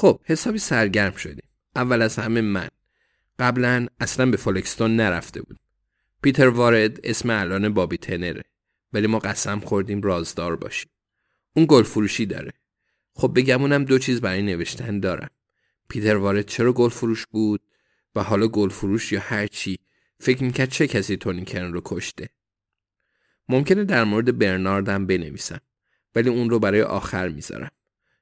خب حسابی سرگرم شدیم. اول از همه من. قبلا اصلا به فولکستون نرفته بود. پیتر وارد اسم الان بابی تنره. ولی ما قسم خوردیم رازدار باشیم. اون گل فروشی داره. خب بگمونم دو چیز برای نوشتن دارم. پیتر وارد چرا گل فروش بود و حالا گل فروش یا هر چی فکر می‌کرد چه کسی تونی کرن رو کشته. ممکنه در مورد برناردم بنویسم ولی اون رو برای آخر می‌ذارم.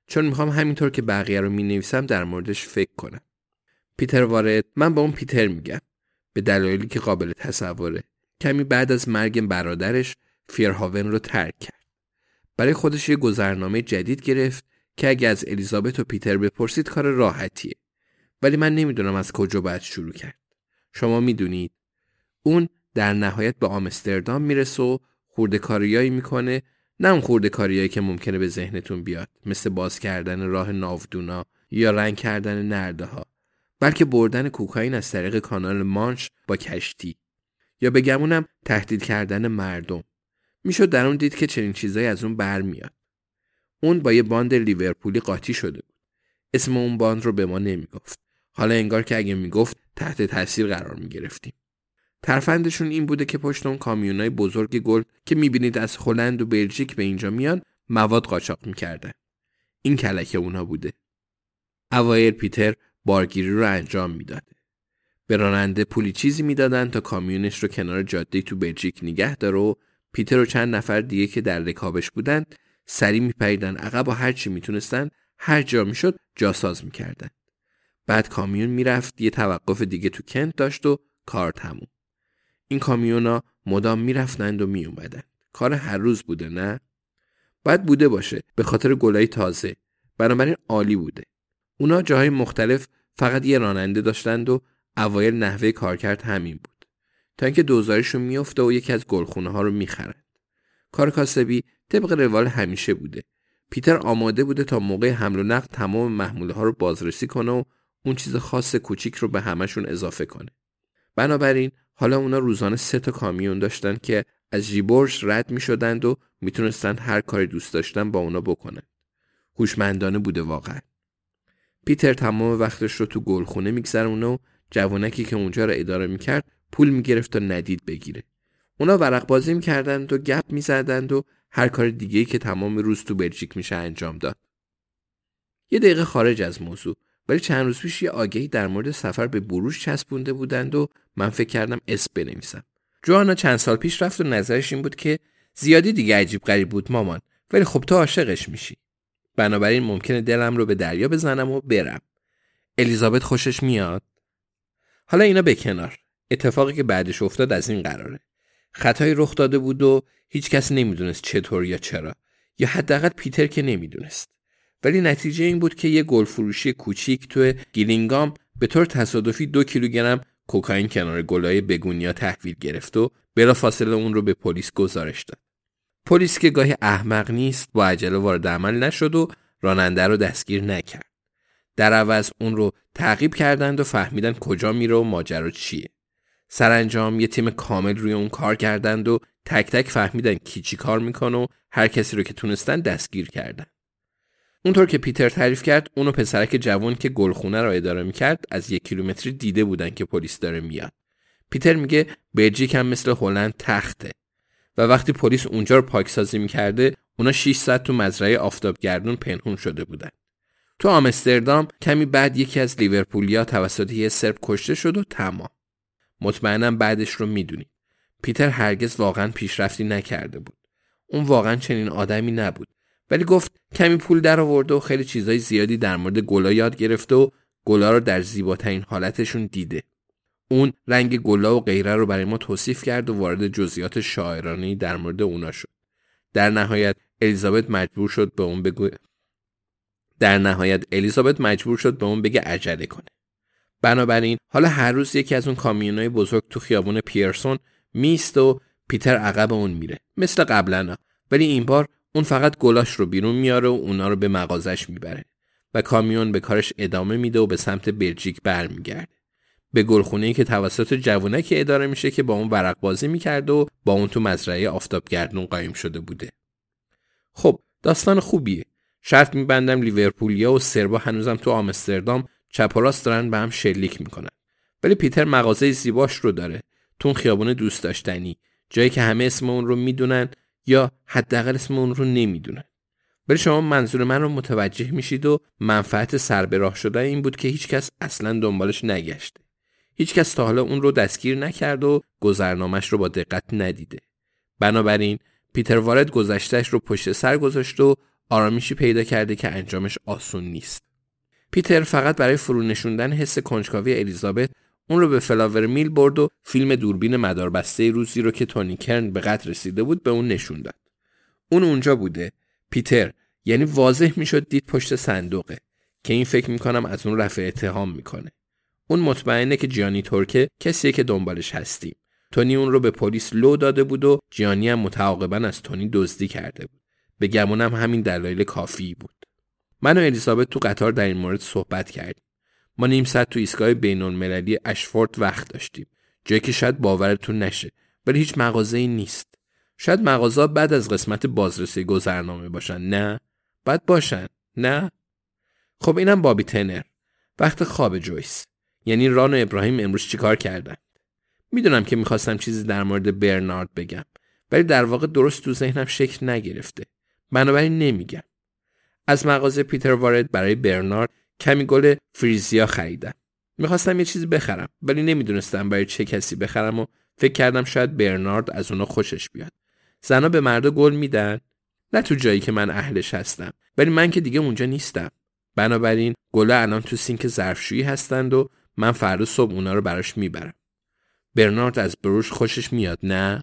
چون می‌خوام همینطور که بقیه رو می‌نویسم در موردش فکر کنم. پیتر وارد من با اون پیتر میگم به دلایلی که قابل تصوره. کمی بعد از مرگ برادرش فیرهاون رو ترک کرد. برای خودش یه گذرنامه جدید گرفت که اگه از الیزابت و پیتر بپرسید کار راحتیه. ولی من نمی‌دونم از کجا باید شروع کرد. شما می‌دونید اون در نهایت به آمستردام می‌رسه و خورده کاریایی می‌کنه نه اون خورده کاریایی که ممکنه به ذهنتون بیاد. مثل باز کردن راه ناودونا یا رنگ کردن نرده ها بلکه بردن کوکائین از طریق کانال مانش با کشتی. یا بگمونم تهدید کردن مردم. می‌شد در اون دید که چنین چیزایی از اون برمیاد. اون با یه باند لیورپولی قاطی شده بود. اسم اون باند رو به ما نمی‌گفت. حالا انگار که اگه می‌گفت تحت تاثیر قرار می‌گرفتیم. ترفندشون این بوده که پشت اون کامیونای بزرگ گل که می‌بینید از هلند و بلژیک به اینجا میان مواد قاچاق می‌کردن این کلکه اونا بوده. اوایل پیتر بارگیری رو انجام می‌داده به راننده پولی چیزی می‌دادن تا کامیونش رو کنار جاده تو بلژیک نگه داره و پیتر و چند نفر دیگه که در رکابش بودن سری میپریدن عقب و هر چی می‌تونستن هر جا می‌شد جاساز می‌کردن. بعد کامیون می‌رفت یه توقف دیگه تو کنت داشت و کار تموم. این کامیونا مدام می‌رفتند و میومدند کار هر روز بوده نه؟ باید بوده باشه. به خاطر گلای تازه. بنابراین عالی بوده. اونا جاهای مختلف فقط یه راننده داشتند و اوایل نحوه کارکرد همین بود. تا اینکه دوزارشون میفته و یکی از گلخونه ها رو می‌خرند. کار کاسبی طبق روال همیشه بوده. پیتر آماده بوده تا موقع حمل و نقل تمام محموله ها رو بازرسی کنه و اون چیز خاص کوچیک رو به همشون اضافه کنه. بنابراین حالا اونا روزانه سه تا کامیون داشتن که از جیبورش رد می شدند و می‌تونستند هر کاری دوست داشتن با اونا بکنن. هوشمندانه بوده واقعا. پیتر تمام وقتش رو تو گلخونه میگذرونه و جوانکی که اونجا رو اداره می‌کرد پول می‌گرفت تا ندید بگیره. اونا ورق بازی می‌کردند و گپ می‌زدند و هر کار دیگه که تمام روز تو بلژیک میشه انجام داد. یه دقیقه خارج از موضوع ولی چند روز پیش یه آگهی در مورد سفر به بروش چسبونده بودند و من فکر کردم اسم بنویسم. جوانا چند سال پیش رفت و نظرش این بود که زیادی دیگه عجیب غریب بود مامان ولی خب تو عاشقش میشی. بنابراین ممکنه دلم رو به دریا بزنم و برم. الیزابت خوشش میاد؟ حالا اینا به کنار. اتفاقی که بعدش افتاد از این قراره. خطایی رخ داده بود و هیچ کس نمی‌دونست چطور یا چرا. یا حداقل پیتر که نمی‌دونست. ولی نتیجه این بود که یه گل فروشی کوچیک تو گیلینگام به طور تصادفی دو کیلوگرم کوکائین کنار گلای بگونیا تحویل گرفت و فاصله اون رو به پلیس گزارش داد. پلیس که گاهی احمق نیست با عجله وارد عمل نشد و راننده رو دستگیر نکرد. در عوض اون رو تعقیب کردند و فهمیدن کجا میره و ماجرا چیه. سرانجام یه تیم کامل روی اون کار کردند و تک تک فهمیدن کی چی کار می‌کنه و هر کسی رو که تونستن دستگیر کردن. اونطور که پیتر تعریف کرد اونو پسرک جوان که گلخونه را اداره می‌کرد از یک کیلومتری دیده بودن که پلیس داره میاد. پیتر میگه بلژیک هم مثل هلند تخته و وقتی پلیس اونجا رو پاکسازی می‌کرده اونا 6 ساعت تو مزرعه آفتابگردون پنهون شده بودن. تو آمستردام کمی بعد یکی از لیورپولیا توسط یه سرب کشته شد و تمام. مطمئنم بعدش رو می‌دونید. پیتر هرگز واقعا پیشرفتی نکرده بود. اون واقعا چنین آدمی نبود. ولی گفت کمی پول در آورده و خیلی چیزای زیادی در مورد گلا یاد گرفته و گلا رو در زیباترین حالتشون دیده. اون رنگ گلا و غیره رو برای ما توصیف کرد و وارد جزئیات شاعرانه در مورد اونا شد. در نهایت الیزابت مجبور شد به اون بگو در نهایت الیزابت مجبور شد به اون بگه عجله کنه. بنابراین حالا هر روز یکی از اون کامیونای بزرگ تو خیابون پیرسون میست و پیتر عقب اون میره مثل قبلا ولی این بار اون فقط گلاش رو بیرون میاره و اونا رو به مغازش می‌بره و کامیون به کارش ادامه میده و به سمت بلژیک برمیگرده. به گلخونه که توسط جوونک اداره میشه که با اون ورق بازی می‌کرده و با اون تو مزرعه آفتابگردون قایم شده بوده. خب داستان خوبیه. شرط میبندم لیورپولیا و سربا هنوزم تو آمستردام چپ و دارن به هم شلیک می‌کنن. ولی پیتر مغازه زیباش رو داره. تو خیابون دوست داشتنی. جایی که همه اسم اون رو می‌دونن یا حداقل اسم اون رو نمی‌دونن. ولی شما منظور من رو متوجه میشید و منفعت سر به راه شده این بود که هیچکس اصلا دنبالش نگشته. هیچکس تا حالا اون رو دستگیر نکرد و گذرنامش رو با دقت ندیده. بنابراین پیتر وارد گذشتهش رو پشت سر گذاشت و آرامیشی پیدا کرده که انجامش آسون نیست. پیتر فقط برای فرو نشوندن حس کنجکاوی الیزابت اون رو به فلاور میل برد و فیلم دوربین مداربسته روزی رو که تونی کرن به قتل رسیده بود به اون نشون داد. اون اونجا بوده. پیتر یعنی واضح می‌شد دید پشت صندوقه که این فکر می‌کنم از اون رفع اتهام می‌کنه. اون مطمئنه که جیانی ترکه کسیه که دنبالش هستیم. تونی اون رو به پلیس لو داده بود و جیانی هم متعاقبا از تونی دزدی کرده بود. به گمونم همین دلایل کافی بود. من و الیزابت تو قطار در این مورد صحبت کردیم. ما نیم ساعت تو ایستگاه بین المللی اشفورد وقت داشتیم. جایی که شاید باورتون نشه ولی هیچ مغازه ای نیست. شاید مغازه بعد از قسمت بازرسی گذرنامه باشن نه؟ بعد باشن نه؟ خب اینم بابی تنر. وقت خواب جویس. یعنی ران و ابراهیم امروز چیکار کردن؟ می‌دونم که می‌خواستم چیزی در مورد برنارد بگم ولی در واقع درست تو ذهنم شکل نگرفته. بنابراین نمیگم. از مغازه پیتر وارد برای برنارد کمی گل فریزیا خریدم. می‌خواستم یه چیزی بخرم ولی نمی‌دونستم برای چه کسی بخرم و فکر کردم شاید برنارد از اونا خوشش بیاد. زنا به مردا گل میدن؟ نه تو جایی که من اهلش هستم ولی من که دیگه اونجا نیستم. بنابراین گله الان تو سینک ظرفشویی هستند و من فردا صبح اونا رو براش می‌برم. برنارد از بروش خوشش میاد نه؟